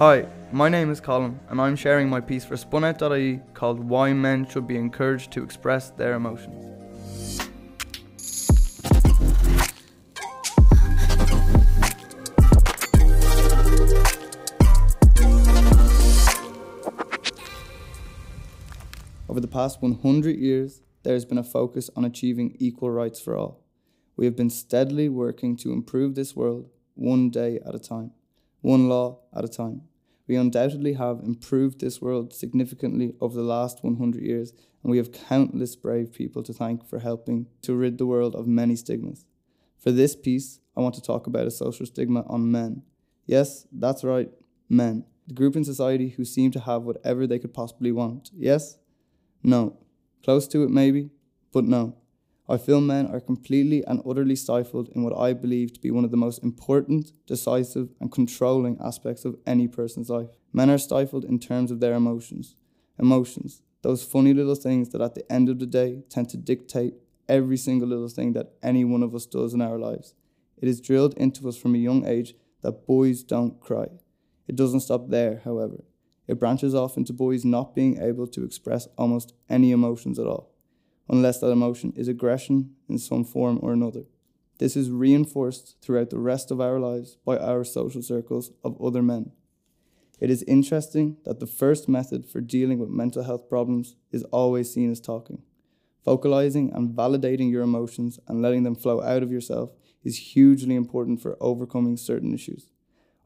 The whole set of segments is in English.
Hi, my name is Colin, and I'm sharing my piece for spunout.ie called Why Men Should Be Encouraged to Express Their Emotions. Over the past 100 years, there has been a focus on achieving equal rights for all. We have been steadily working to improve this world one day at a time, one law at a time. We undoubtedly have improved this world significantly over the last 100 years, and we have countless brave people to thank for helping to rid the world of many stigmas. For this piece, I want to talk about a social stigma on men. Yes, that's right, men. The group in society who seem to have whatever they could possibly want. Yes? No. Close to it, maybe, but no. I feel men are completely and utterly stifled in what I believe to be one of the most important, decisive, and controlling aspects of any person's life. Men are stifled in terms of their emotions. Emotions, those funny little things that at the end of the day tend to dictate every single little thing that any one of us does in our lives. It is drilled into us from a young age that boys don't cry. It doesn't stop there, however. It branches off into boys not being able to express almost any emotions at all unless that emotion is aggression in some form or another. This is reinforced throughout the rest of our lives by our social circles of other men. It is interesting that the first method for dealing with mental health problems is always seen as talking. Vocalizing and validating your emotions and letting them flow out of yourself is hugely important for overcoming certain issues.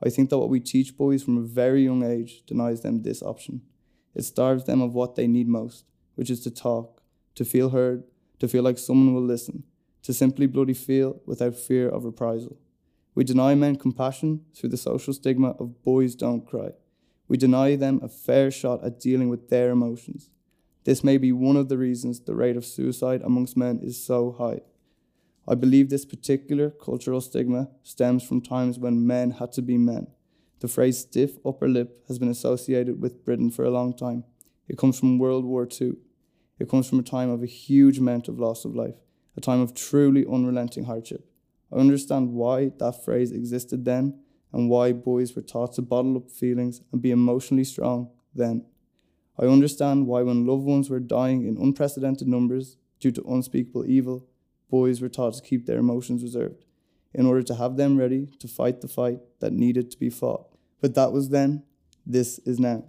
I think that what we teach boys from a very young age denies them this option. It starves them of what they need most, which is to talk, to feel heard, to feel like someone will listen, to simply bloody feel without fear of reprisal. We deny men compassion through the social stigma of boys don't cry. We deny them a fair shot at dealing with their emotions. This may be one of the reasons the rate of suicide amongst men is so high. I believe this particular cultural stigma stems from times when men had to be men. The phrase stiff upper lip has been associated with Britain for a long time. It comes from World War II. It comes from a time of a huge amount of loss of life, a time of truly unrelenting hardship. I understand why that phrase existed then and why boys were taught to bottle up feelings and be emotionally strong then. I understand why, when loved ones were dying in unprecedented numbers due to unspeakable evil, boys were taught to keep their emotions reserved in order to have them ready to fight the fight that needed to be fought. But that was then, this is now.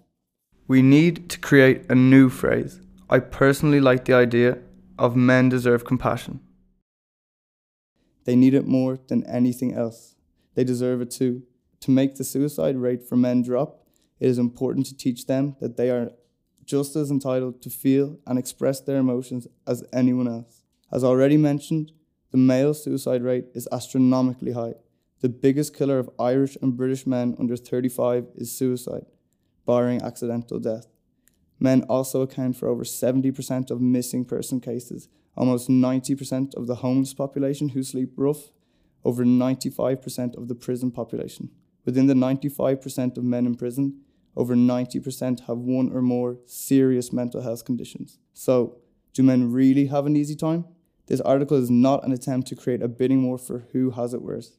We need to create a new phrase I personally like the idea of men deserve compassion. They need it more than anything else. They deserve it too. To make the suicide rate for men drop, it is important to teach them that they are just as entitled to feel and express their emotions as anyone else. As already mentioned, the male suicide rate is astronomically high. The biggest killer of Irish and British men under 35 is suicide, barring accidental death. Men also account for over 70% of missing person cases, almost 90% of the homeless population who sleep rough, over 95% of the prison population. Within the 95% of men in prison, over 90% have one or more serious mental health conditions. So, do men really have an easy time? This article is not an attempt to create a bidding war for who has it worse.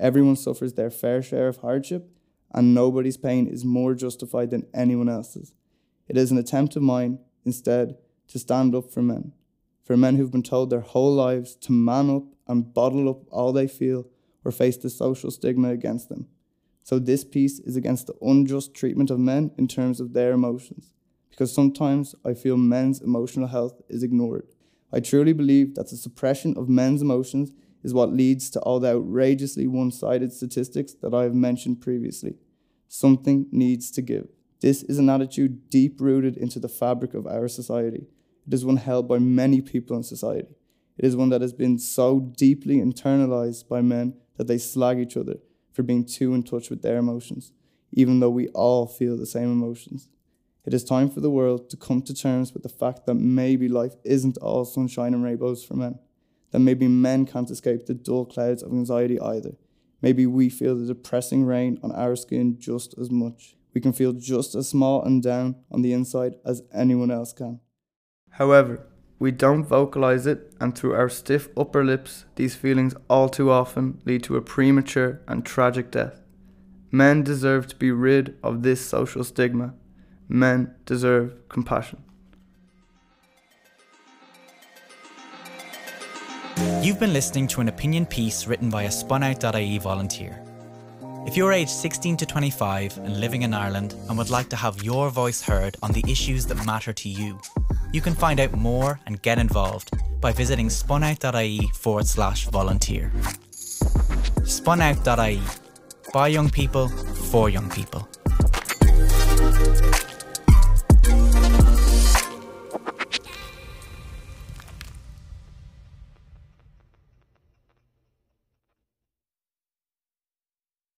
Everyone suffers their fair share of hardship, and nobody's pain is more justified than anyone else's. It is an attempt of mine, instead, to stand up for men, for men who've been told their whole lives to man up and bottle up all they feel or face the social stigma against them. So this piece is against the unjust treatment of men in terms of their emotions, because sometimes I feel men's emotional health is ignored. I truly believe that the suppression of men's emotions is what leads to all the outrageously one sided statistics that I have mentioned previously. Something needs to give. This is an attitude deep rooted into the fabric of our society. It is one held by many people in society. It is one that has been so deeply internalized by men that they slag each other for being too in touch with their emotions, even though we all feel the same emotions. It is time for the world to come to terms with the fact that maybe life isn't all sunshine and rainbows for men, that maybe men can't escape the dull clouds of anxiety either. Maybe we feel the depressing rain on our skin just as much we can feel just as small and down on the inside as anyone else can. However, we don't vocalize it, and through our stiff upper lips, these feelings all too often lead to a premature and tragic death. Men deserve to be rid of this social stigma. Men deserve compassion. You've been listening to an opinion piece written by a spunout.ie volunteer. If you're aged 16 to 25 and living in Ireland and would like to have your voice heard on the issues that matter to you, you can find out more and get involved by visiting spunout.ie forward slash volunteer. Spunout.ie by young people for young people.